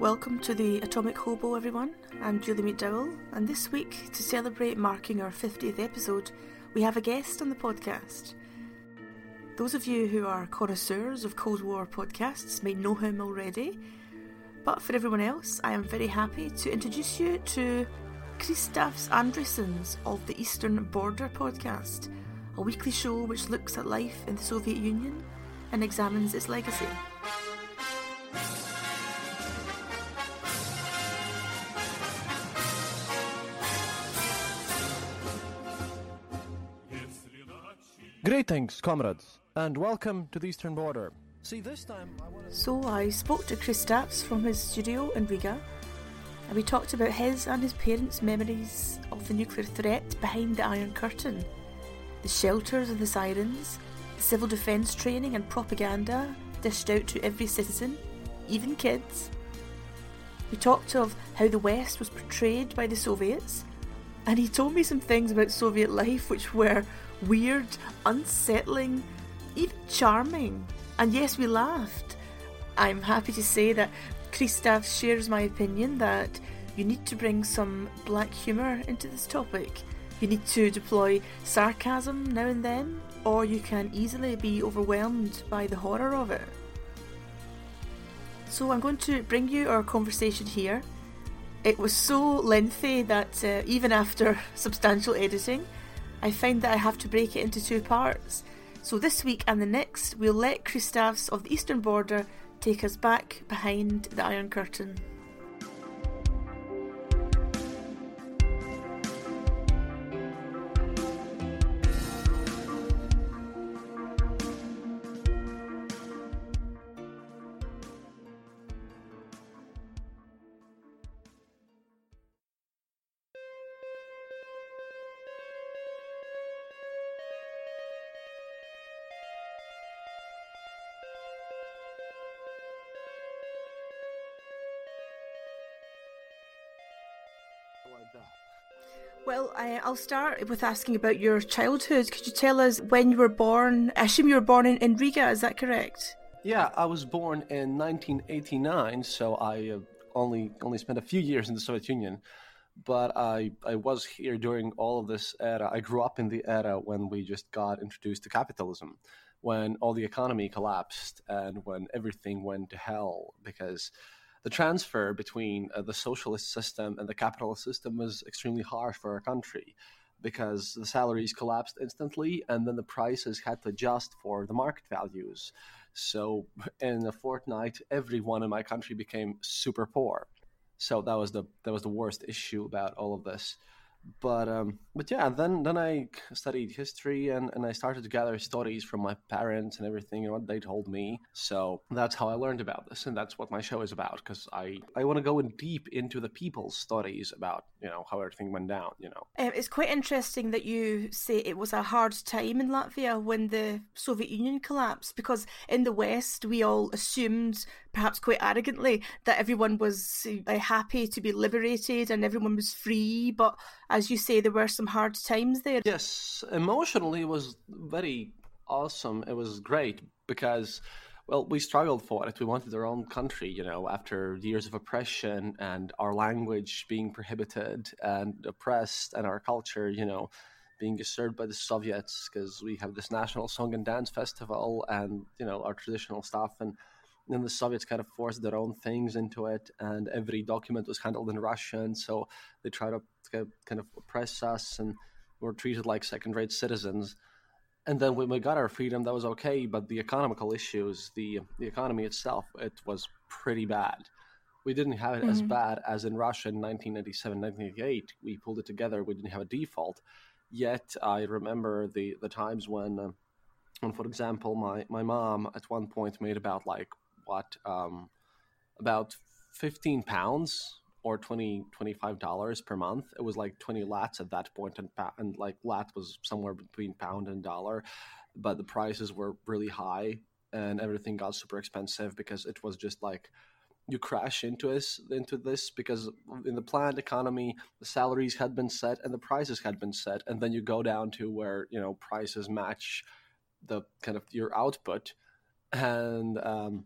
Welcome to the Atomic Hobo, everyone. I'm Julie McDowell, and this week, to celebrate marking our 50th episode, we have a guest on the podcast. Those of you who are connoisseurs of Cold War podcasts may know him already, but for everyone else, I am very happy to introduce you to Kristaps Andrejsons of the Eastern Border podcast, a weekly show which looks at life in the Soviet Union and examines its legacy. Greetings, comrades, and welcome to the Eastern Border. See, this time I want to. So I spoke to Kristaps from his studio in Riga, and we talked about his and his parents' memories of the nuclear threat behind the Iron Curtain, the shelters of the sirens, the civil defence training and propaganda dished out to every citizen, even kids. We talked of how the West was portrayed by the Soviets, and he told me some things about Soviet life which were weird, unsettling, even charming. And yes, we laughed. I'm happy to say that Kristaps shares my opinion that you need to bring some black humour into this topic. You need to deploy sarcasm now and then, or you can easily be overwhelmed by the horror of it. So I'm going to bring you our conversation here. It was so lengthy that uh, even after substantial editing, I find that I have to break it into two parts. So this week and the next, we'll let Kristaps of the Eastern Border take us back behind the Iron Curtain. Well, I, will start with asking about your childhood. Could you tell us when you were born? I assume you were born in, in Riga, is that correct? Yeah, I was born in 1989, so I uh, only only spent a few years in the Soviet Union. But I, I was here during all of this era. I grew up in the era when we just got introduced to capitalism, when all the economy collapsed and when everything went to hell because the transfer between uh, the socialist system and the capitalist system was extremely harsh for our country because the salaries collapsed instantly and then the prices had to adjust for the market values. So in a fortnight, everyone in my country became super poor. So that was the that was the worst issue about all of this but um, but yeah, then then I studied history and, and I started to gather stories from my parents and everything and what they told me. So that's how I learned about this, and that's what my show is about. Because I I want to go in deep into the people's stories about you know how everything went down. You know, um, it's quite interesting that you say it was a hard time in Latvia when the Soviet Union collapsed, because in the West we all assumed, perhaps quite arrogantly, that everyone was uh, happy to be liberated and everyone was free, but as you say, there were some hard times there. Yes, emotionally, it was very awesome. It was great because, well, we struggled for it. We wanted our own country, you know, after years of oppression and our language being prohibited and oppressed, and our culture, you know, being usurped by the Soviets because we have this national song and dance festival and, you know, our traditional stuff. And then the Soviets kind of forced their own things into it, and every document was handled in Russian. So they tried to kind of oppress us, and we were treated like second-rate citizens. And then when we got our freedom, that was okay. But the economical issues, the the economy itself, it was pretty bad. We didn't have it mm-hmm. as bad as in Russia in 1997, 1988. We pulled it together. We didn't have a default. Yet I remember the the times when. Uh, and for example, my, my mom at one point made about like what um, about 15 pounds or 20 25 dollars per month. It was like 20 lats at that point and, and like lat was somewhere between pound and dollar but the prices were really high and everything got super expensive because it was just like you crash into this into this because in the planned economy the salaries had been set and the prices had been set and then you go down to where you know prices match the kind of your output. And um,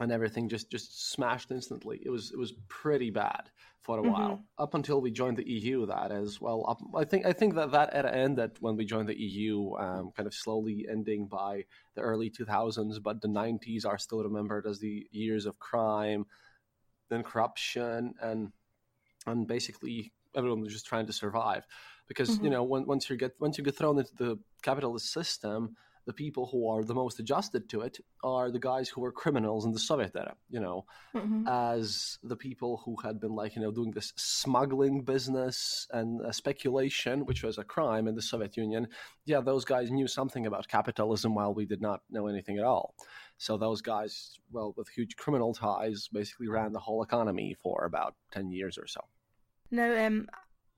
and everything just just smashed instantly. It was it was pretty bad for a Mhm. while up until we joined the EU. That is well, up, I think I think that that era ended when we joined the EU, um, kind of slowly ending by the early 2000s. But the 90s are still remembered as the years of crime and corruption and and basically everyone was just trying to survive because you Mhm. know when, once you get once you get thrown into the capitalist system the people who are the most adjusted to it are the guys who were criminals in the soviet era you know Mhm. as the people who had been like you know doing this smuggling business and uh, speculation which was a crime in the soviet union. Yeah those guys knew something about capitalism while we did not know anything at all. So those guys well with huge criminal ties basically ran the whole economy for about 10 years or so. Now, um,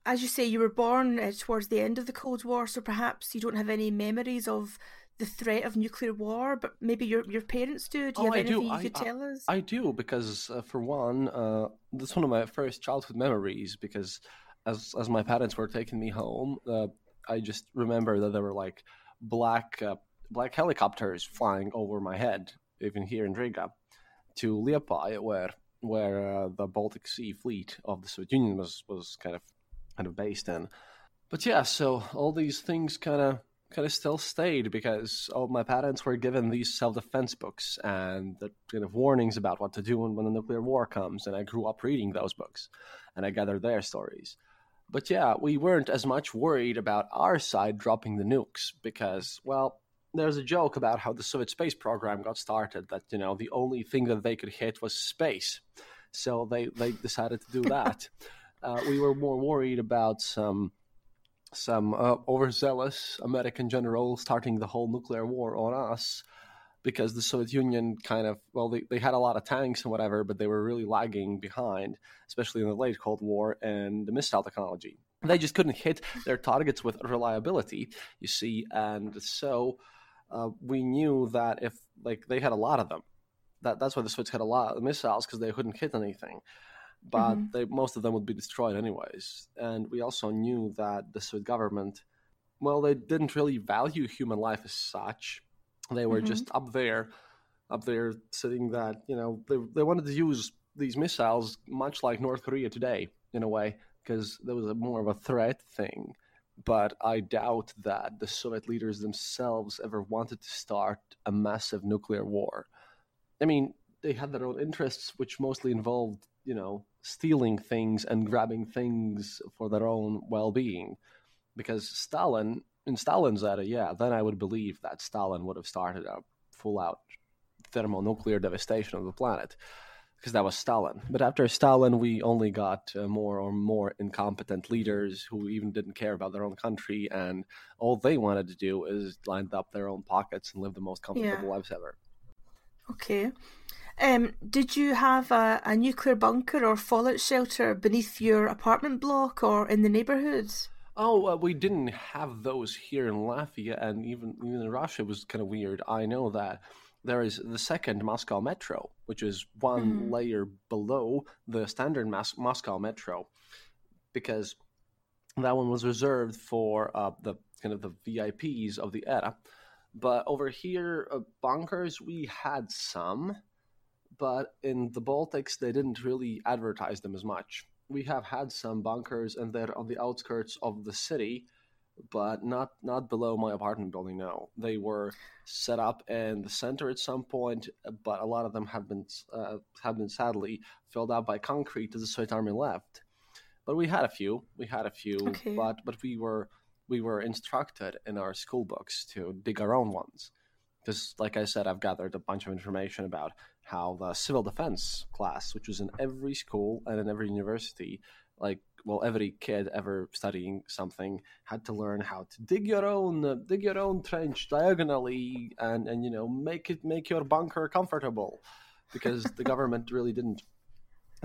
as you say, you were born uh, towards the end of the Cold War, so perhaps you don't have any memories of the threat of nuclear war, but maybe your your parents do. Do you Oh, have I do. anything you I- could tell us? I do because, uh, for one, uh, that's one of my first childhood memories. Because as as my parents were taking me home, uh, I just remember that there were like black uh, black helicopters flying over my head, even here in Riga, to Liepaja, where where uh, the Baltic Sea Fleet of the Soviet Union was was kind of kind of based in. But yeah, so all these things kind of kind of still stayed because all my parents were given these self-defense books and the kind of warnings about what to do when, when the nuclear war comes and i grew up reading those books and i gathered their stories. But yeah we weren't as much worried about our side dropping the nukes because well there's a joke about how the soviet space program got started that you know the only thing that they could hit was space. So they they decided to do that. Uh, we were more worried about some some uh, overzealous American general starting the whole nuclear war on us because the Soviet Union kind of, well, they, they had a lot of tanks and whatever, but they were really lagging behind, especially in the late Cold War and the missile technology. They just couldn't hit their targets with reliability, you see, and so uh, we knew that if, like, they had a lot of them. That, that's why the Soviets had a lot of missiles because they couldn't hit anything but Mhm. they, most of them would be destroyed anyways. And we also knew that the Soviet government, well, they didn't really value human life as such. They were Mhm. just up there, up there, sitting that you know they they wanted to use these missiles much like North Korea today in a way because there was a more of a threat thing. But I doubt that the Soviet leaders themselves ever wanted to start a massive nuclear war. I mean, they had their own interests, which mostly involved, you know, stealing things and grabbing things for their own well-being. Because Stalin, in Stalin's era, yeah, then I would believe that Stalin would have started a full-out thermonuclear devastation of the planet, because that was Stalin. But after Stalin, we only got uh, more or more incompetent leaders who even didn't care about their own country, and all they wanted to do is line up their own pockets and live the most comfortable Yeah. lives ever. Okay. Um, did you have a, a nuclear bunker or fallout shelter beneath your apartment block or in the neighborhood? Oh, uh, we didn't have those here in Latvia, and even even in Russia it was kind of weird. I know that there is the second Moscow Metro, which is one Mhm. layer below the standard Mas- Moscow Metro, because that one was reserved for uh, the kind of the VIPs of the era. But over here, uh, bunkers we had some, but in the Baltics they didn't really advertise them as much. We have had some bunkers, and they're on the outskirts of the city, but not not below my apartment building. No, they were set up in the center at some point, but a lot of them have been uh, have been sadly filled out by concrete as the Soviet army left. But we had a few. We had a few, Okay. but but we were we were instructed in our school books to dig our own ones. Because, like I said, I've gathered a bunch of information about how the civil defense class, which was in every school and in every university, like well, every kid ever studying something had to learn how to dig your own uh, dig your own trench diagonally and and you know make it make your bunker comfortable, because the government really didn't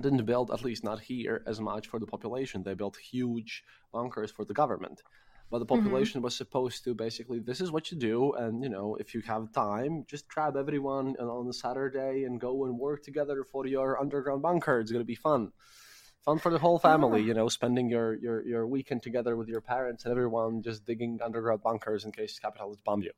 didn't build at least not here as much for the population. They built huge bunkers for the government but the Mhm. population was supposed to basically this is what you do and you know if you have time just grab everyone on- on a saturday and go and work together for your underground bunker it's going to be fun fun for the whole family Ah. you know spending your, your your weekend together with your parents and everyone just digging underground bunkers in case capitalists bomb you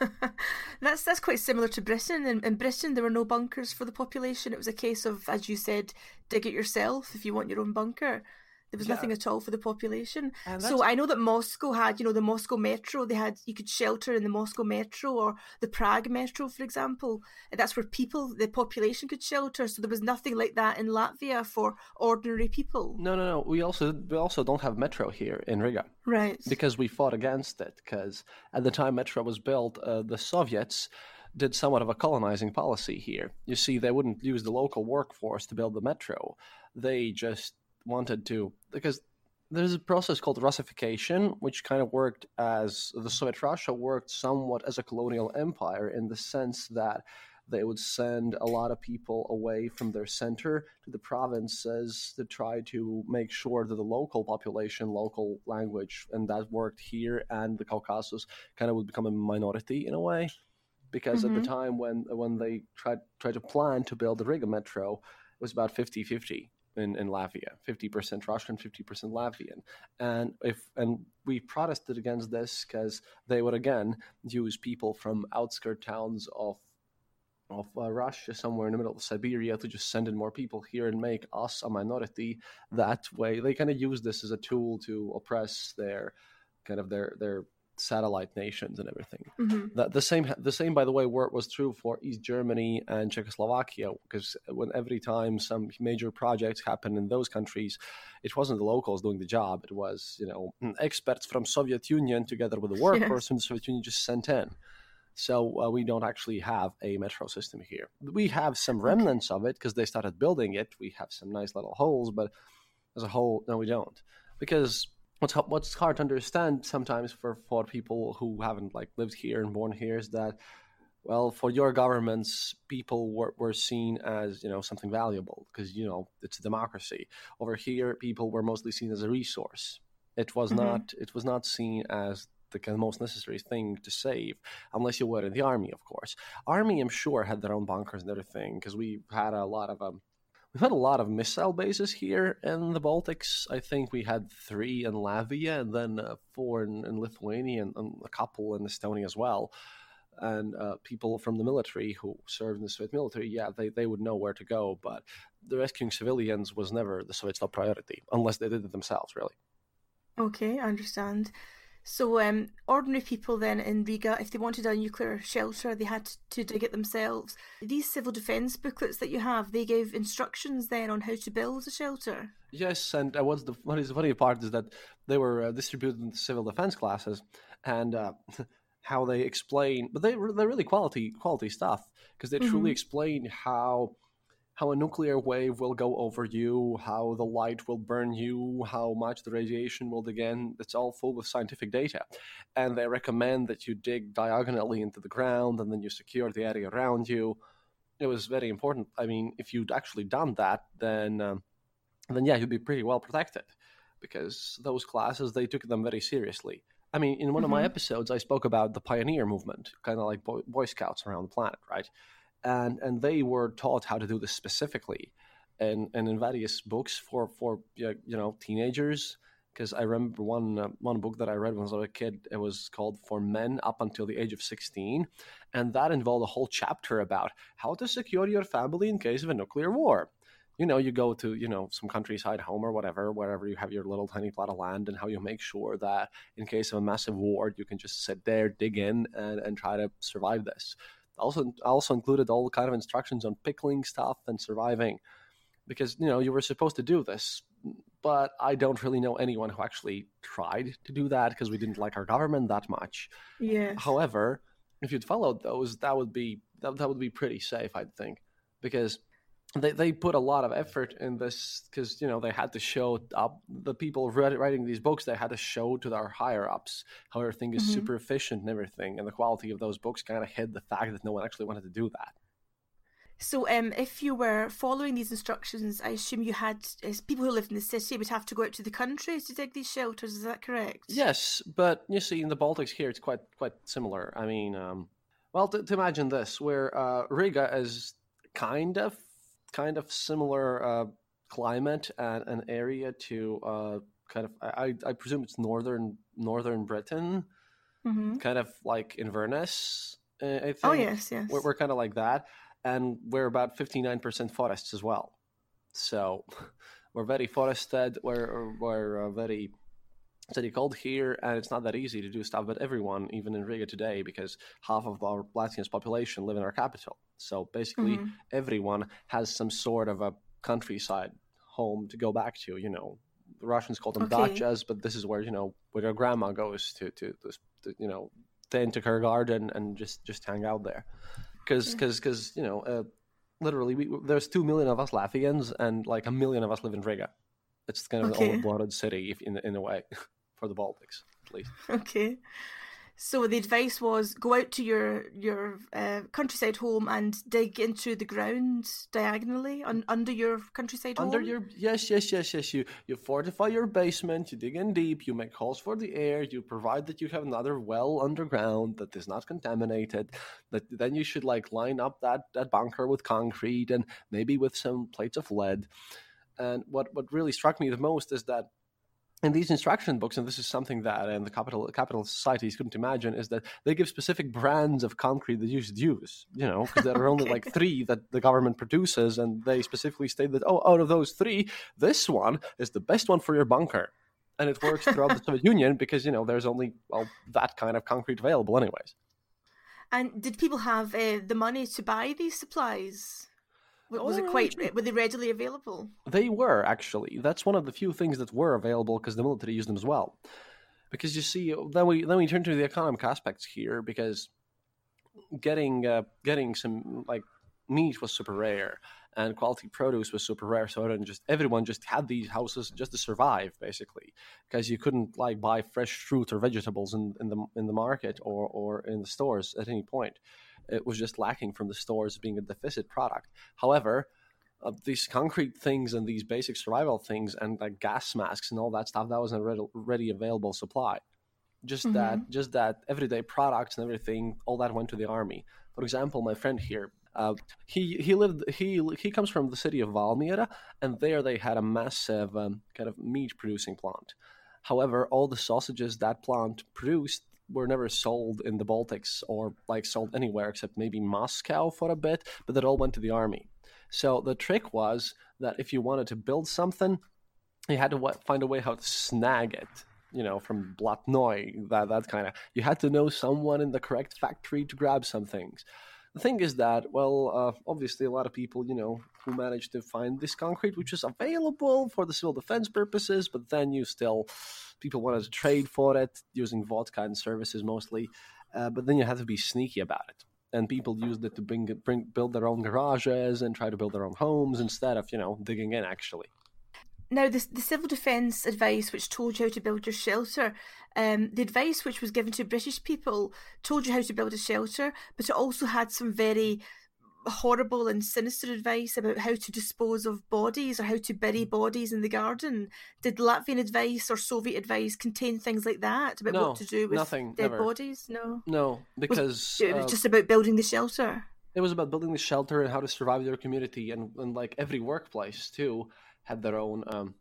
that's that's quite similar to Britain. In, in Britain, there were no bunkers for the population. It was a case of, as you said, dig it yourself if you want your own bunker. There was yeah. nothing at all for the population. So I know that Moscow had, you know, the Moscow Metro. They had you could shelter in the Moscow Metro or the Prague Metro, for example. That's where people, the population, could shelter. So there was nothing like that in Latvia for ordinary people. No, no, no. We also we also don't have metro here in Riga, right? Because we fought against it. Because at the time metro was built, uh, the Soviets did somewhat of a colonizing policy here. You see, they wouldn't use the local workforce to build the metro. They just wanted to because there's a process called Russification, which kind of worked as the Soviet Russia worked somewhat as a colonial empire in the sense that they would send a lot of people away from their center to the provinces to try to make sure that the local population, local language, and that worked here and the Caucasus kind of would become a minority in a way. Because mm-hmm. at the mm-hmm. time when when they tried tried to plan to build the Riga metro, it was about 50 50 in, in Latvia, 50% Russian, 50% Latvian. And if and we protested against this because they would again use people from outskirt towns of of uh, Russia, somewhere in the middle of Siberia, to just send in more people here and make us a minority. That way, they kind of use this as a tool to oppress their kind of their their satellite nations and everything. Mm-hmm. The, the, same, the same, by the way, was true for East Germany and Czechoslovakia, because when every time some major projects happened in those countries, it wasn't the locals doing the job; it was you know experts from Soviet Union together with the workforce from the Soviet Union just sent in. So uh, we don't actually have a metro system here. We have some remnants of it because they started building it. We have some nice little holes, but as a whole, no, we don't because what's what's hard to understand sometimes for for people who haven't like lived here and born here is that well for your governments people were, were seen as you know something valuable because you know it's a democracy over here people were mostly seen as a resource it was mm-hmm. not it was not seen as the most necessary thing to save, unless you were in the army, of course. Army, I'm sure, had their own bunkers and everything because we had a lot of um, We've had a lot of missile bases here in the Baltics. I think we had three in Latvia and then uh, four in, in Lithuania and, and, a couple in Estonia as well. And uh, people from the military who served in the Soviet military, yeah, they, they would know where to go. But the rescuing civilians was never the Soviets' top priority, unless they did it themselves, really. Okay, I understand. So, um, ordinary people then in Riga, if they wanted a nuclear shelter, they had to dig it themselves. These civil defence booklets that you have, they gave instructions then on how to build a shelter. Yes, and uh, what's the what is the funny part is that they were uh, distributed in civil defence classes, and uh, how they explain, but they they're really quality quality stuff because they mm-hmm. truly explain how how a nuclear wave will go over you, how the light will burn you, how much the radiation will again. It's all full with scientific data. And they recommend that you dig diagonally into the ground and then you secure the area around you. It was very important. I mean, if you'd actually done that, then um, then yeah, you'd be pretty well protected because those classes they took them very seriously. I mean, in one mm-hmm. of my mm-hmm. episodes, I spoke about the pioneer movement, kind of like Boy, Boy Scouts around the planet, right? And and they were taught how to do this specifically, and and in various books for for you know teenagers. Because I remember one uh, one book that I read when I was a kid. It was called "For Men Up Until the Age of 16," and that involved a whole chapter about how to secure your family in case of a nuclear war you know, you go to, you know, some countryside home or whatever, wherever you have your little tiny plot of land, and how you make sure that in case of a massive war, you can just sit there, dig in, and, and try to survive this also also included all kind of instructions on pickling stuff and surviving. Because you know you were supposed to do this but i don't really know anyone who actually tried to do that because we didn't like our government that much. Yeah however if you'd followed those that would be that, that would be pretty safe I'd think. Because they, they put a lot of effort in this because you know they had to show up the people writing these books they had to show to their higher ups how everything is mm-hmm. super efficient and everything and the quality of those books kind of hid the fact that no one actually wanted to do that. So um, if you were following these instructions i assume you had as people who lived in the city would have to go out to the country to dig these shelters is that correct? Yes but you see in the baltics here it's quite quite similar. I mean um, well to, to imagine this where uh, riga is kind of kind of similar uh, climate and an area to uh, kind of I, I presume it's northern northern Britain. Mhm. kind of like Inverness. I think. Oh yes, yes. We're, we're kind of like that, and we're about fifty nine percent forests as well. So we're very forested. We're we're uh, very city called here, and it's not that easy to do stuff. But everyone, even in Riga today, because half of our Latvians population live in our capital, so basically Mhm. everyone has some sort of a countryside home to go back to. You know, the Russians call them Okay. dachas, but this is where you know where your grandma goes to to, to, to you know tend to her garden and just just hang out there. Because because because you know. Uh, Literally, we, there's two million of us Latvians, and like a million of us live in Riga. It's kind of Okay. an overbloated city, if in in a way, for the Baltics at least. Okay. So the advice was go out to your your uh, countryside home and dig into the ground diagonally un- under your countryside Under home. your yes, yes, yes, yes. You you fortify your basement. You dig in deep. You make holes for the air. You provide that you have another well underground that is not contaminated. That then you should like line up that that bunker with concrete and maybe with some plates of lead. And what what really struck me the most is that in these instruction books, and this is something that in the capital capital societies couldn't imagine, is that they give specific brands of concrete that you should use. You know, because there are only Okay. like three that the government produces, and they specifically state that oh, out of those three, this one is the best one for your bunker, and it works throughout the Soviet Union because you know there's only well that kind of concrete available, anyways. And did people have uh, the money to buy these supplies? W- Was Oh, it quite? Were they readily available? They were actually. That's one of the few things that were available because the military used them as well. Because you see, then we then we turn to the economic aspects here because getting uh, getting some like meat was super rare and quality produce was super rare. So then just everyone just had these houses just to survive basically because you couldn't like buy fresh fruit or vegetables in, in the in the market or or in the stores at any point. It was just lacking from the stores being a deficit product. However, uh, these concrete things and these basic survival things and like gas masks and all that stuff that was a ready, ready available supply just that just that everyday products and everything all that went to the army for example my friend here uh, he he lived he he comes from the city of Valmiera and there they had a massive um, kind of meat producing plant however all the sausages that plant produced were never sold in the Baltics or like sold anywhere except maybe Moscow for a bit but that all went to the army so the trick was that if you wanted to build something, you had to find a way how to snag it. You know, from Blatnoy, that that kind of. You had to know someone in the correct factory to grab some things. The thing is that, well, uh, obviously, a lot of people, you know, who managed to find this concrete, which was available for the civil defense purposes, but then you still, people wanted to trade for it using vodka and services mostly, uh, but then you had to be sneaky about it. And people used it to bring, bring build their own garages and try to build their own homes instead of you know digging in actually. Now, the, the civil defence advice, which told you how to build your shelter, um, the advice which was given to British people told you how to build a shelter, but it also had some very horrible and sinister advice about how to dispose of bodies or how to bury bodies in the garden. Did Latvian advice or Soviet advice contain things like that about No, what to do with nothing, dead never. bodies? No. no because It was uh, just about building the shelter. it was about building the shelter and how to survive your community and, and like every workplace too had their own um,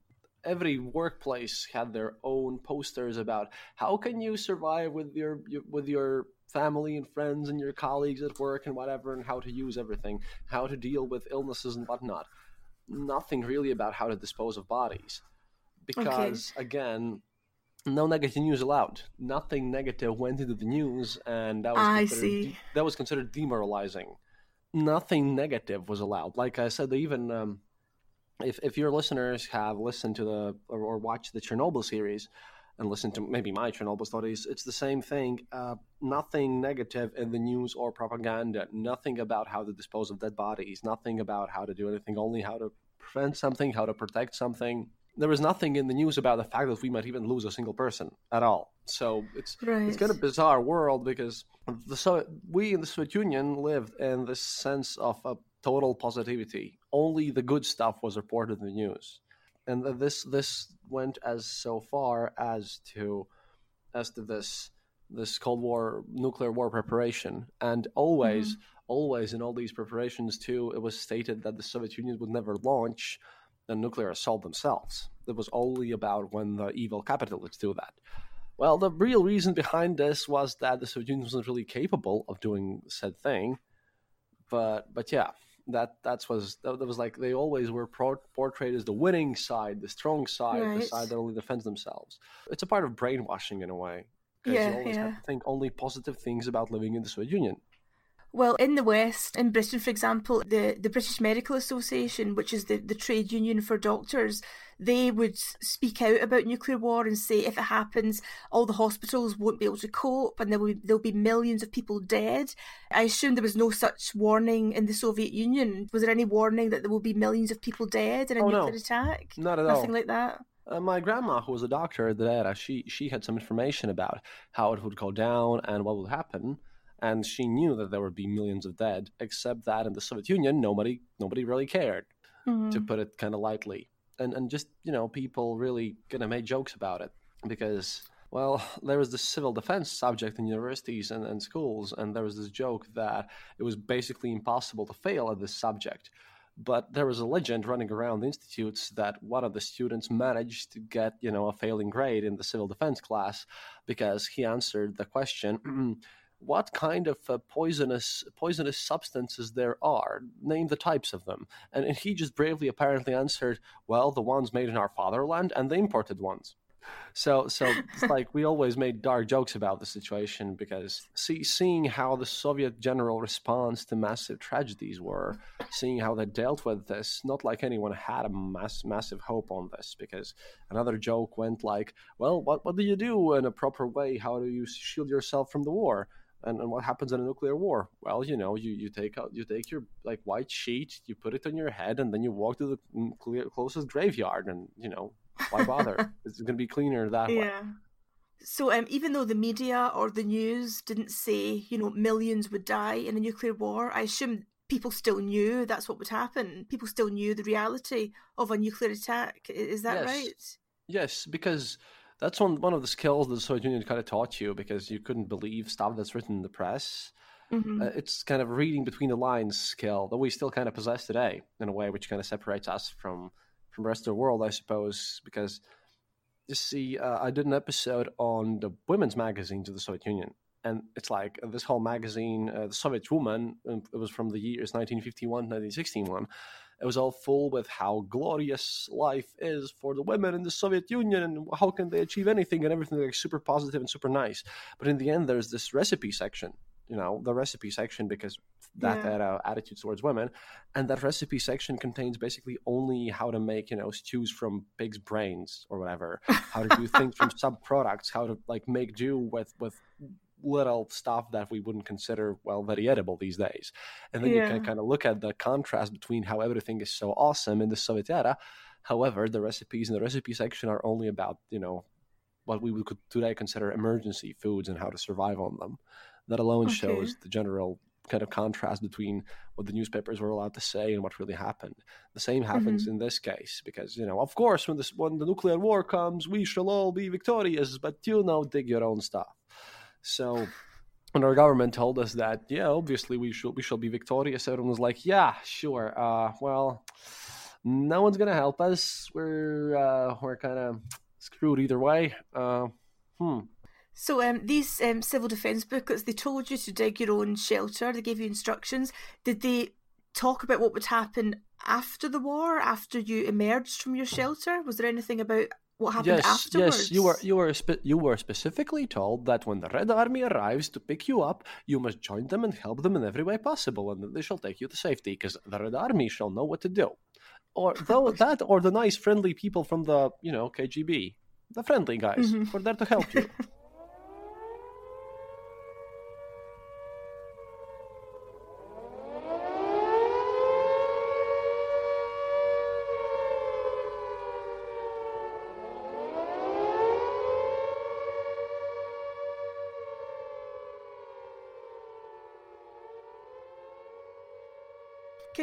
every workplace had their own posters about how can you survive with your, your with your family and friends and your colleagues at work and whatever and how to use everything how to deal with illnesses and whatnot. Nothing really about how to dispose of bodies. Because again no negative news allowed. Nothing negative went into the news and that was I considered see. de- that was considered demoralizing. Nothing negative was allowed. Like I said, they even um, if if your listeners have listened to the or, or watched the Chernobyl series and listened to maybe my Chernobyl stories, it's the same thing. Uh, nothing negative in the news or propaganda. Nothing about how to dispose of dead bodies. Nothing about how to do anything. Only how to prevent something, how to protect something. There is nothing in the news about the fact that we might even lose a single person at all. So it's Right. it's kind of bizarre world because the so we in the Soviet Union lived in this sense of a total positivity. Only the good stuff was reported in the news, and this this went as so far as to as to this this Cold War nuclear war preparation, and always mm-hmm. always in all these preparations too, it was stated that the Soviet Union would never launch a nuclear assault themselves. It was only about when the evil capitalists do that. Well, the real reason behind this was that the Soviet Union wasn't really capable of doing said thing. But but yeah, that that was that was like they always were portrayed as the winning side, the strong side, right. the side that only defends themselves. It's a part of brainwashing in a way. Because yeah, you always yeah. have to think only positive things about living in the Soviet Union. Well, in the West, in Britain, for example, the, the British Medical Association, which is the, the trade union for doctors, they would speak out about nuclear war and say if it happens, all the hospitals won't be able to cope and there will be, there'll be millions of people dead. I assume there was no such warning in the Soviet Union. Was there any warning that there will be millions of people dead in a oh, nuclear no. attack? Not at Nothing all. Nothing like that. Uh, my grandma, who was a doctor at the era, she she had some information about how it would go down and what would happen and she knew that there would be millions of dead. Except that in the Soviet Union, nobody nobody really cared, mm-hmm. to put it kind of lightly, and and just you know people really kind of made jokes about it because well, there was the civil defense subject in universities and, and schools, and there was this joke that it was basically impossible to fail at this subject. But there was a legend running around the institutes that one of the students managed to get, you know, a failing grade in the civil defense class because he answered the question what kind of uh, poisonous poisonous substances there are. Name the types of them. And, and he just bravely apparently answered, "Well, the ones made in our fatherland and the imported ones." So, so it's like we always made dark jokes about the situation because see, seeing how the Soviet general response to massive tragedies were, seeing how they dealt with this, not like anyone had a mass, massive hope on this. Because another joke went like, "Well, what what do you do in a proper way? How do you shield yourself from the war?" And, and what happens in a nuclear war? Well, you know, you, you take out you take your like white sheet, you put it on your head, and then you walk to the closest graveyard, and you know why bother? it's going to be cleaner that yeah. way. So, um, even though the media or the news didn't say, you know, millions would die in a nuclear war, I assume people still knew that's what would happen. People still knew the reality of a nuclear attack. Is that yes. right? Yes, because that's one one of the skills that the Soviet Union kind of taught you because you couldn't believe stuff that's written in the press. Mm-hmm. Uh, it's kind of reading between the lines skill that we still kind of possess today in a way which kind of separates us from from the rest of the world, I suppose. Because you see, uh, I did an episode on the women's magazines of the Soviet Union, and it's like this whole magazine, uh, the Soviet Woman, um, it was from the years 1951, 1961 it was all full with how glorious life is for the women in the Soviet Union and how can they achieve anything and everything like super positive and super nice. But in the end, there's this recipe section, you know, the recipe section because that yeah. attitude towards women, and that recipe section contains basically only how to make you know stews from pig's brains or whatever, how to do things from sub products, how to like make do with with little stuff that we wouldn't consider well very edible these days and then yeah. you can kind of look at the contrast between how everything is so awesome in the soviet era however the recipes in the recipe section are only about you know what we would today consider emergency foods and how to survive on them that alone okay. shows the general kind of contrast between what the newspapers were allowed to say and what really happened. The same happens mm-hmm. in this case because you know, of course, when this when the nuclear war comes, we shall all be victorious. But you know, dig your own stuff. So when our government told us that, yeah, obviously we should we shall be victorious, everyone was like, yeah, sure. Uh, well, no one's gonna help us. We're uh, we're kind of screwed either way. Uh, hmm. So um, these um, civil defence booklets, they told you to dig your own shelter. They gave you instructions. Did they talk about what would happen after the war, after you emerged from your shelter? Was there anything about what happened yes, afterwards? Yes, you were you were spe- you were specifically told that when the Red Army arrives to pick you up, you must join them and help them in every way possible, and that they shall take you to safety, because the Red Army shall know what to do. Or though that, or the nice, friendly people from the you know KGB, the friendly guys, mm-hmm. were there to help you.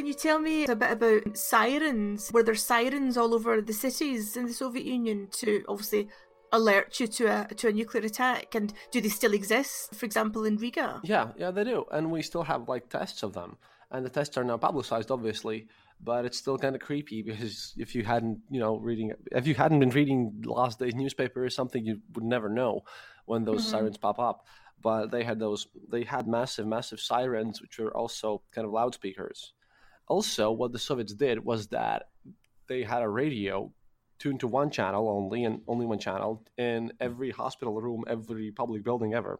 Can you tell me a bit about sirens? Were there sirens all over the cities in the Soviet Union to obviously alert you to a to a nuclear attack? And do they still exist? For example, in Riga? Yeah, yeah, they do, and we still have like tests of them, and the tests are now publicized, obviously. but it's still kind of creepy because if you hadn't, you know, reading if you hadn't been reading last day's newspaper or something, you would never know when those mm-hmm. sirens pop up. But they had those, they had massive, massive sirens, which were also kind of loudspeakers. Also, what the Soviets did was that they had a radio tuned to one channel only and only one channel in every hospital room, every public building ever.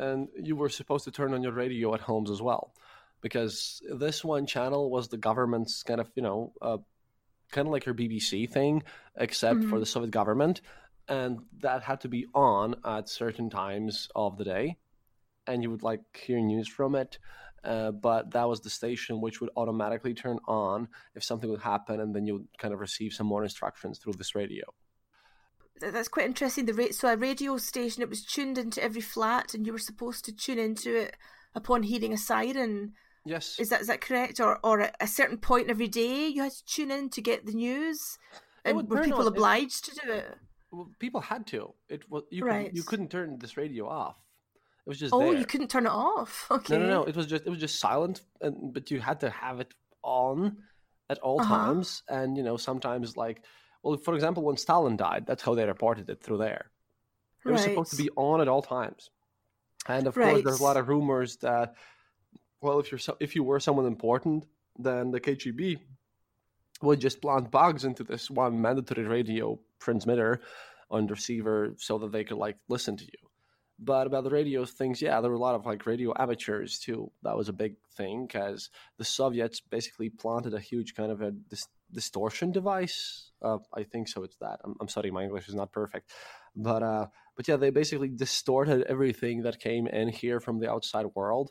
And you were supposed to turn on your radio at homes as well because this one channel was the government's kind of you know uh, kind of like your BBC thing, except mm-hmm. for the Soviet government, and that had to be on at certain times of the day, and you would like hear news from it. Uh, but that was the station which would automatically turn on if something would happen, and then you would kind of receive some more instructions through this radio. That's quite interesting. The rate, so a radio station, it was tuned into every flat, and you were supposed to tune into it upon hearing a siren. Yes. Is that is that correct? Or or at a certain point every day you had to tune in to get the news? And were people on, obliged it, to do it? Well, people had to. It was you right. could, you couldn't turn this radio off. It was just Oh, there. you couldn't turn it off. Okay. No, no, no. It was just it was just silent and but you had to have it on at all uh-huh. times and you know sometimes like well for example when Stalin died that's how they reported it through there. It right. was supposed to be on at all times. And of right. course there's a lot of rumors that well, if you're so, if you were someone important, then the KGB would just plant bugs into this one mandatory radio transmitter on receiver so that they could like listen to you. But about the radio things, yeah, there were a lot of like radio amateurs too. That was a big thing because the Soviets basically planted a huge kind of a dis- distortion device. Uh, I think so. It's that. I'm, I'm, sorry, my English is not perfect, but uh, but yeah, they basically distorted everything that came in here from the outside world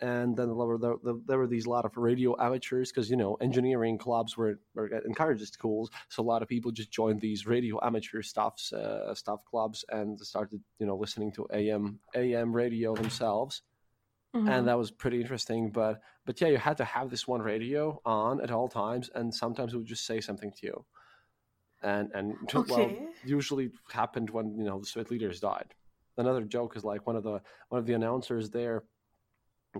and then there were, there, there were these lot of radio amateurs because you know engineering clubs were, were encouraged at schools so a lot of people just joined these radio amateur stuffs uh, stuff clubs and started you know listening to am am radio themselves mm-hmm. and that was pretty interesting but but yeah you had to have this one radio on at all times and sometimes it would just say something to you and and okay. well usually happened when you know the soviet leaders died another joke is like one of the one of the announcers there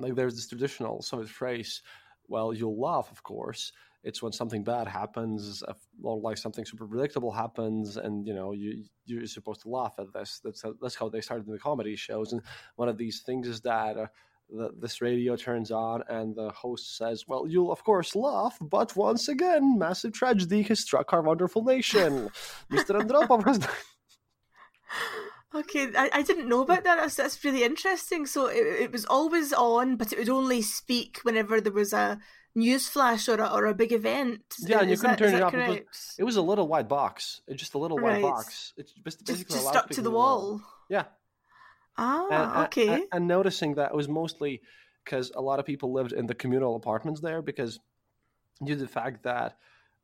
like there's this traditional Soviet phrase, well, you'll laugh, of course. It's when something bad happens, or like something super predictable happens, and you know you you're supposed to laugh at this. That's how, that's how they started in the comedy shows. And one of these things is that uh, the, this radio turns on, and the host says, "Well, you'll of course laugh, but once again, massive tragedy has struck our wonderful nation. Mr. Andropov has." Okay, I, I didn't know about that. That's, that's really interesting. So it, it was always on, but it would only speak whenever there was a news flash or a, or a big event. Yeah, and you couldn't that, turn it off. It was, it was, a little white box. It's just a little right. white box. It's basically just, just stuck to the wall. wall. Yeah. Ah, and, okay. And, and noticing that it was mostly because a lot of people lived in the communal apartments there because due to the fact that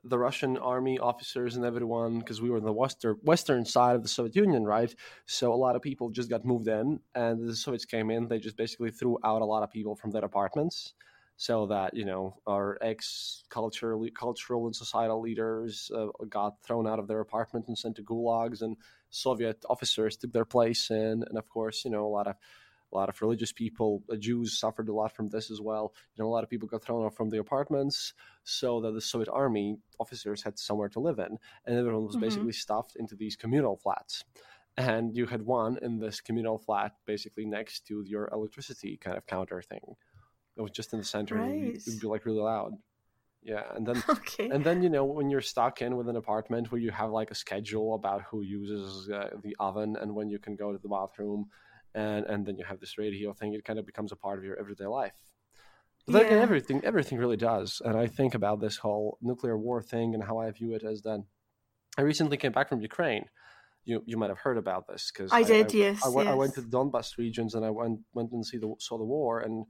the Russian army officers and everyone, because we were in the western western side of the Soviet Union, right? So a lot of people just got moved in, and the Soviets came in. They just basically threw out a lot of people from their apartments, so that you know our ex cultural cultural and societal leaders uh, got thrown out of their apartment and sent to gulags, and Soviet officers took their place in, and of course, you know a lot of a lot of religious people, uh, Jews suffered a lot from this as well. You know, a lot of people got thrown out from the apartments so that the Soviet army officers had somewhere to live in, and everyone was mm-hmm. basically stuffed into these communal flats. And you had one in this communal flat, basically next to your electricity kind of counter thing. It was just in the center, right. and it would be like really loud. Yeah, and then okay. and then you know when you're stuck in with an apartment where you have like a schedule about who uses uh, the oven and when you can go to the bathroom and and then you have this radio thing it kind of becomes a part of your everyday life but yeah. everything everything really does and i think about this whole nuclear war thing and how i view it as then. i recently came back from ukraine you you might have heard about this because I, I, did I, yes, I, went, yes. I went to the donbas regions and i went went and see the saw the war and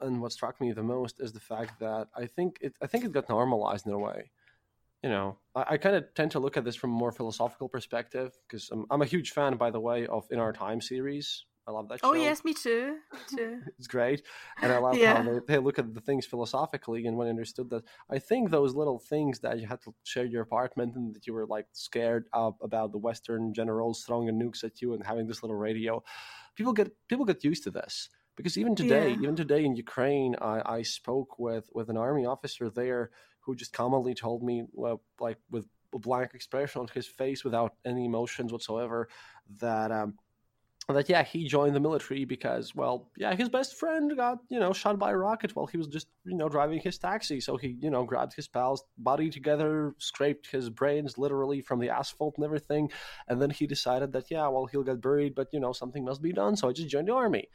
and what struck me the most is the fact that i think it i think it got normalized in a way you know, I, I kind of tend to look at this from a more philosophical perspective because I'm, I'm, a huge fan, by the way, of In Our Time series. I love that oh, show. Oh yes, me too. Me too. it's great, and I love yeah. how they, they look at the things philosophically. And when I understood that, I think those little things that you had to share your apartment and that you were like scared of, about the Western generals throwing nukes at you and having this little radio, people get people get used to this because even today, Yeah. even today in Ukraine, I, I spoke with with an army officer there who just calmly told me, like with a blank expression on his face, without any emotions whatsoever, that um, that yeah, he joined the military because, well, yeah, his best friend got you know shot by a rocket while he was just you know driving his taxi. So he you know grabbed his pal's body together, scraped his brains literally from the asphalt and everything, and then he decided that yeah, well, he'll get buried, but you know something must be done. So I just joined the army,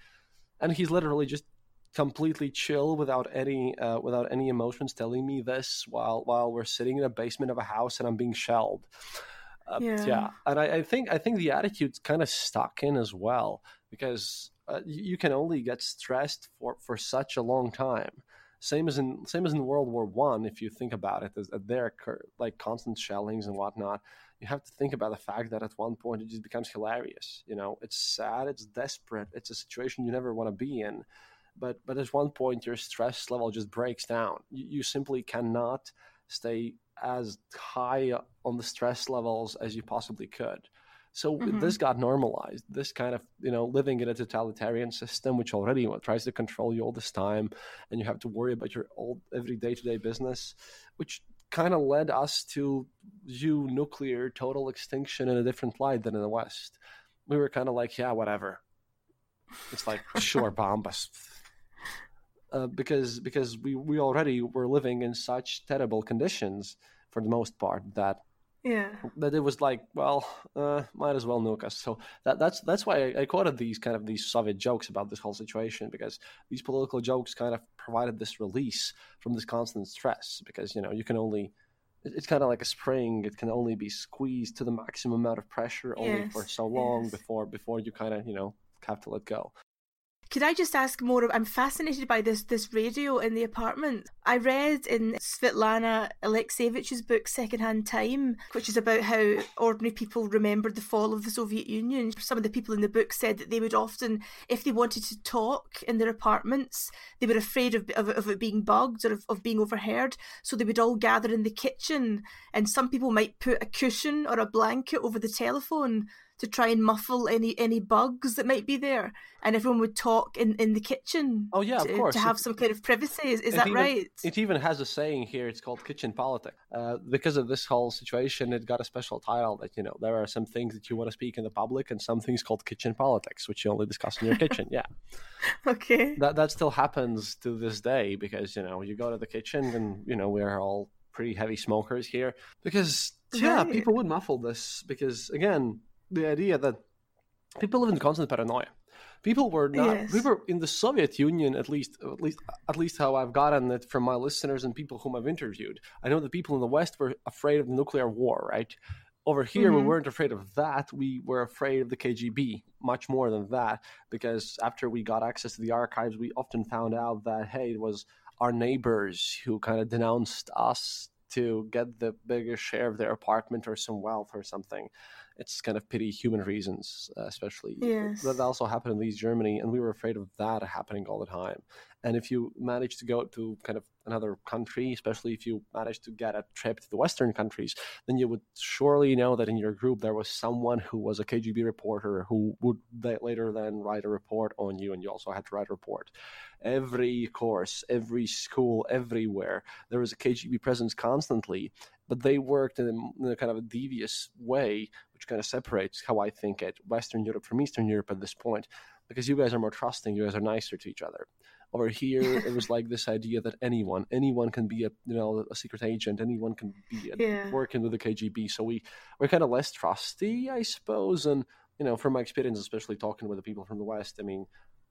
and he's literally just completely chill without any uh, without any emotions telling me this while while we're sitting in a basement of a house and I'm being shelled. Uh, Yeah. and I, I think I think the attitude's kind of stuck in as well because uh, you, you can only get stressed for for such a long time. Same as in same as in World War One, if you think about it, there are like constant shellings and whatnot. You have to think about the fact that at one point it just becomes hilarious. You know, it's sad, it's desperate, it's a situation you never want to be in but but at one point your stress level just breaks down. You, you simply cannot stay as high on the stress levels as you possibly could. So Mhm. this got normalized. This kind of you know living in a totalitarian system, which already tries to control you all this time, and you have to worry about your old every day to day business, which kind of led us to view nuclear total extinction in a different light than in the West. We were kind of like, yeah, whatever. It's like sure, bomb us. Uh, because because we, we already were living in such terrible conditions for the most part that Yeah. that it was like well uh, might as well nuke us so that that's that's why I, I quoted these kind of these Soviet jokes about this whole situation because these political jokes kind of provided this release from this constant stress because you know you can only it's kind of like a spring it can only be squeezed to the maximum amount of pressure only for so long yes. before before you kind of you know have to let go Could I just ask more? I'm fascinated by this this radio in the apartment. I read in Svetlana Alexievich's book Secondhand Time, which is about how ordinary people remembered the fall of the Soviet Union. Some of the people in the book said that they would often, if they wanted to talk in their apartments, they were afraid of of, of it being bugged or of, of being overheard, so they would all gather in the kitchen. And some people might put a cushion or a blanket over the telephone to try and muffle any any bugs that might be there, and everyone would talk in, in the kitchen. Oh, yeah, of to, course. to have some kind of privacy. Is, is that even- right? It even has a saying here. It's called kitchen politics. Uh, because of this whole situation, it got a special title that you know there are some things that you want to speak in the public, and some things called kitchen politics, which you only discuss in your kitchen. Yeah, okay. that that still happens to this day because you know you go to the kitchen, and you know we're all pretty heavy smokers here because yeah, Right. people would muffle this because again, the idea that people live in constant paranoia. People were not. Yes. We were in the Soviet Union, at least, at least, at least how I've gotten it from my listeners and people whom I've interviewed. I know the people in the West were afraid of nuclear war, right? Over here, we Mhm. weren't afraid of that. We were afraid of the KGB much more than that, because after we got access to the archives, we often found out that hey, it was our neighbors who kind of denounced us to get the biggest share of their apartment or some wealth or something. It's kind of pity human reasons, uh, especially. Yes. That also happened in East Germany, and we were afraid of that happening all the time. And if you manage to go to kind of another country, especially if you manage to get a trip to the Western countries, then you would surely know that in your group there was someone who was a KGB reporter who would later then write a report on you, and you also had to write a report. Every course, every school, everywhere, there was a KGB presence constantly, but they worked in a, in a kind of a devious way, which kind of separates how I think it Western Europe from Eastern Europe at this point, because you guys are more trusting, you guys are nicer to each other. Over here, it was like this idea that anyone, anyone can be a you know a secret agent, anyone can be a, Yeah. working with the KGB. So we we're kind of less trusty, I suppose. And you know, from my experience, especially talking with the people from the West, I mean,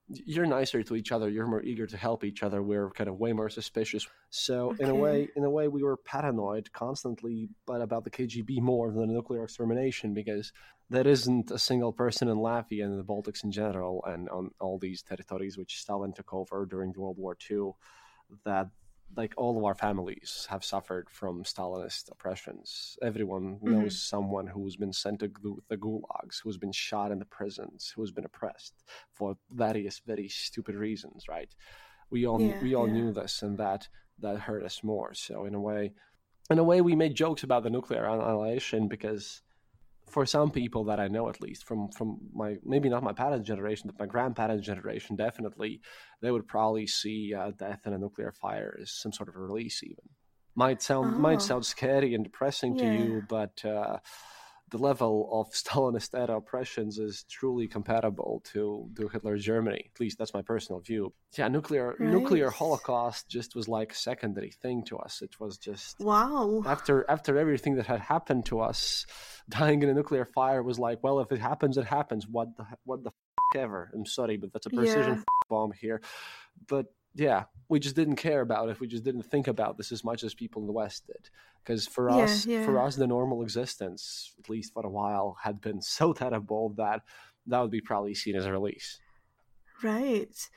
you're nicer to each other. You're more eager to help each other. We're kind of way more suspicious. So in a way, in a way, we were paranoid constantly, but about the KGB more than the nuclear extermination because there isn't a single person in Latvia and the Baltics in general, and on all these territories which Stalin took over during World War II, that like all of our families have suffered from Stalinist oppressions. Everyone mm-hmm. knows someone who's been sent to the gulags, who's been shot in the prisons, who's been oppressed for various very stupid reasons. Right? We all Yeah, we all yeah. knew this, and that that hurt us more. So in a way, in a way, we made jokes about the nuclear annihilation because for some people that I know, at least from from my maybe not my parents' generation, but my grandparents' generation, definitely, they would probably see uh, death in a nuclear fire as some sort of a release. Even might sound might Oh. sound scary and depressing to you, but uh, the level of Stalinist era oppressions is truly comparable to to Hitler's Germany. At least that's my personal view. Yeah, nuclear nuclear Holocaust just was like a secondary thing to us. It was just Wow. after after everything that had happened to us, dying in a nuclear fire was like, well, if it happens, it happens. What the what the f- ever? I'm sorry, but that's a precision Yeah. f- bomb here. But yeah, we just didn't care about it. We just didn't think about this as much as people in the West did. Because for Yeah, us, for us, the normal existence, at least for a while, had been so terrible that that would be probably seen as a release. Right.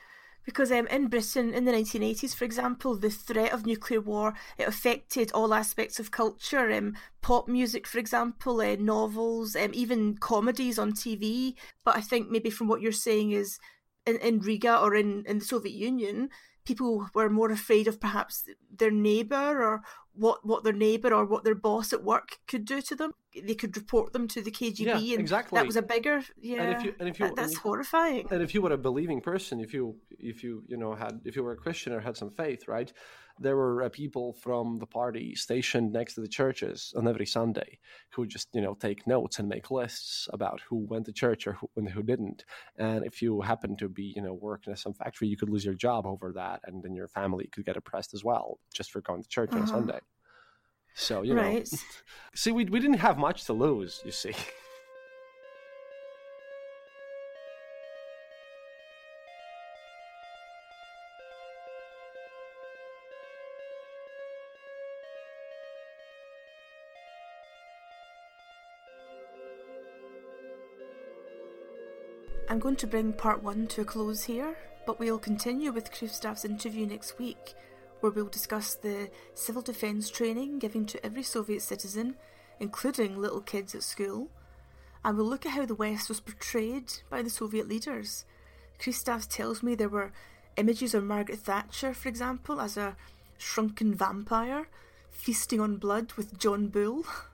Because um, in Britain in the 1980s, for example, the threat of nuclear war it affected all aspects of culture. Um, pop music, for example, uh, novels, um, even comedies on TV. But I think maybe from what you're saying is in, in Riga or in, in the Soviet Union, people were more afraid of perhaps their neighbour or what, what their neighbour or what their boss at work could do to them. They could report them to the KGB, Yeah, and exactly. that was a bigger yeah. And if you- and if you- that- that's and horrifying. and if you were a believing person if you if you you know had if you were a christian or had some faith right there were uh, people from the party stationed next to the churches on every sunday who would just you know take notes and make lists about who went to church or who, and who didn't and if you happened to be you know working at some factory you could lose your job over that and then your family could get oppressed as well just for going to church on a Uh-huh. sunday so you know right. see we, we didn't have much to lose you see I'm going to bring part one to a close here, but we'll continue with Kristaps' interview next week, where we'll discuss the civil defence training given to every Soviet citizen, including little kids at school, and we'll look at how the West was portrayed by the Soviet leaders. Kristaps tells me there were images of Margaret Thatcher, for example, as a shrunken vampire feasting on blood with John Bull.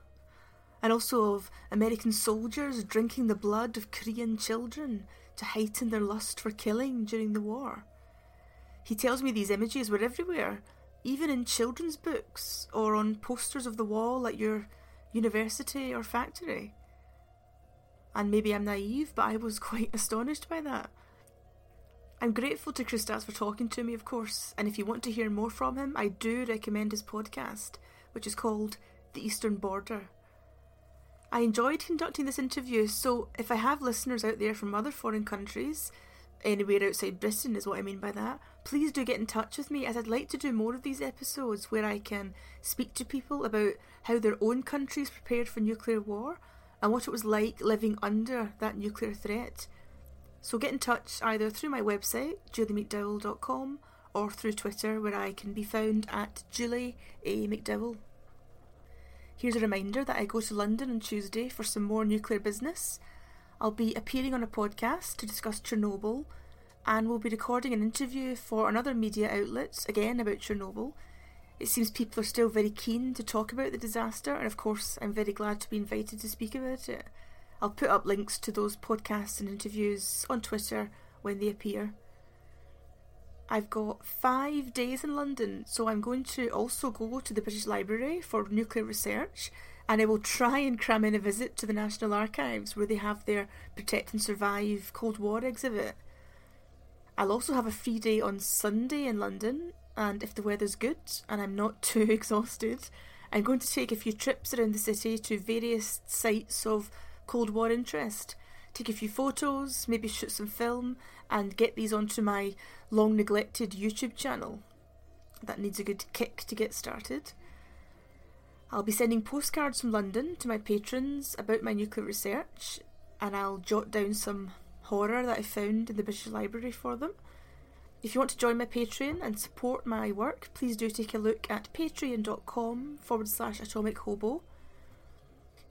and also of American soldiers drinking the blood of Korean children to heighten their lust for killing during the war. He tells me these images were everywhere, even in children's books or on posters of the wall at your university or factory. And maybe I'm naive, but I was quite astonished by that. I'm grateful to Kristaps for talking to me, of course, and if you want to hear more from him, I do recommend his podcast, which is called The Eastern Border. I enjoyed conducting this interview, so if I have listeners out there from other foreign countries, anywhere outside Britain is what I mean by that, please do get in touch with me as I'd like to do more of these episodes where I can speak to people about how their own countries prepared for nuclear war and what it was like living under that nuclear threat. So get in touch either through my website, julieMcDowell.com, or through Twitter where I can be found at Julie A. McDowell. Here's a reminder that I go to London on Tuesday for some more nuclear business. I'll be appearing on a podcast to discuss Chernobyl, and we'll be recording an interview for another media outlet, again about Chernobyl. It seems people are still very keen to talk about the disaster, and of course, I'm very glad to be invited to speak about it. I'll put up links to those podcasts and interviews on Twitter when they appear. I've got five days in London, so I'm going to also go to the British Library for nuclear research, and I will try and cram in a visit to the National Archives where they have their Protect and Survive Cold War exhibit. I'll also have a free day on Sunday in London, and if the weather's good and I'm not too exhausted, I'm going to take a few trips around the city to various sites of Cold War interest, take a few photos, maybe shoot some film, and get these onto my long neglected YouTube channel. That needs a good kick to get started. I'll be sending postcards from London to my patrons about my nuclear research, and I'll jot down some horror that I found in the British Library for them. If you want to join my Patreon and support my work, please do take a look at patreon.com forward slash atomic hobo.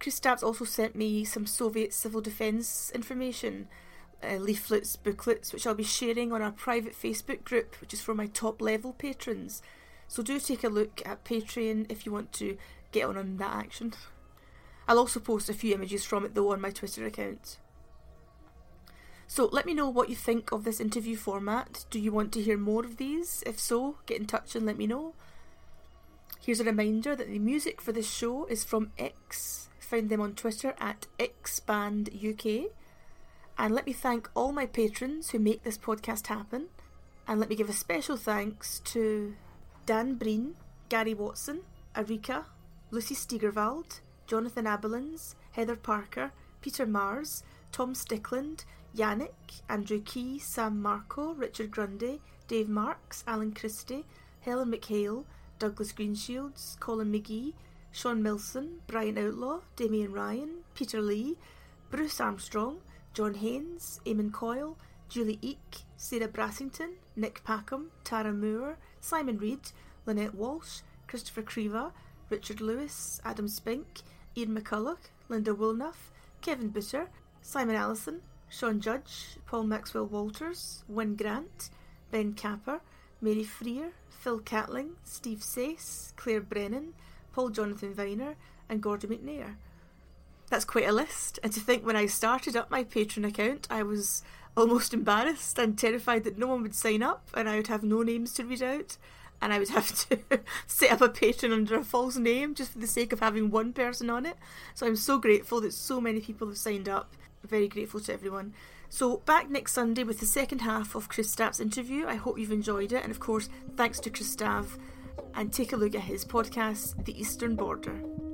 Kristaps also sent me some Soviet civil defence information, uh, leaflets, booklets, which I'll be sharing on our private Facebook group, which is for my top level patrons. So do take a look at Patreon if you want to get on on that action. I'll also post a few images from it though on my Twitter account. So let me know what you think of this interview format. Do you want to hear more of these? If so, get in touch and let me know. Here's a reminder that the music for this show is from X. Find them on Twitter at XBandUK. And let me thank all my patrons who make this podcast happen. And let me give a special thanks to Dan Breen, Gary Watson, Arika, Lucy Steigerwald, Jonathan Abelins, Heather Parker, Peter Mars, Tom Stickland, Yannick, Andrew Key, Sam Marco, Richard Grundy, Dave Marks, Alan Christie, Helen McHale, Douglas Greenshields, Colin McGee, Sean Milson, Brian Outlaw, Damien Ryan, Peter Lee, Bruce Armstrong, John Haynes, Eamon Coyle, Julie Eek, Sarah Brassington, Nick Packham, Tara Moore, Simon Reed, Lynette Walsh, Christopher Creva, Richard Lewis, Adam Spink, Ian McCulloch, Linda Woolnough, Kevin Bitter, Simon Allison, Sean Judge, Paul Maxwell Walters, Wyn Grant, Ben Capper, Mary Freer, Phil Catling, Steve Sace, Claire Brennan, Paul Jonathan Viner, and Gordon McNair. That's quite a list, and to think when I started up my Patreon account, I was almost embarrassed and terrified that no one would sign up and I would have no names to read out and I would have to set up a Patreon under a false name just for the sake of having one person on it. So I'm so grateful that so many people have signed up. Very grateful to everyone. So back next Sunday with the second half of Kristaps' interview. I hope you've enjoyed it, and of course, thanks to Kristaps. And take a look at his podcast, The Eastern Border.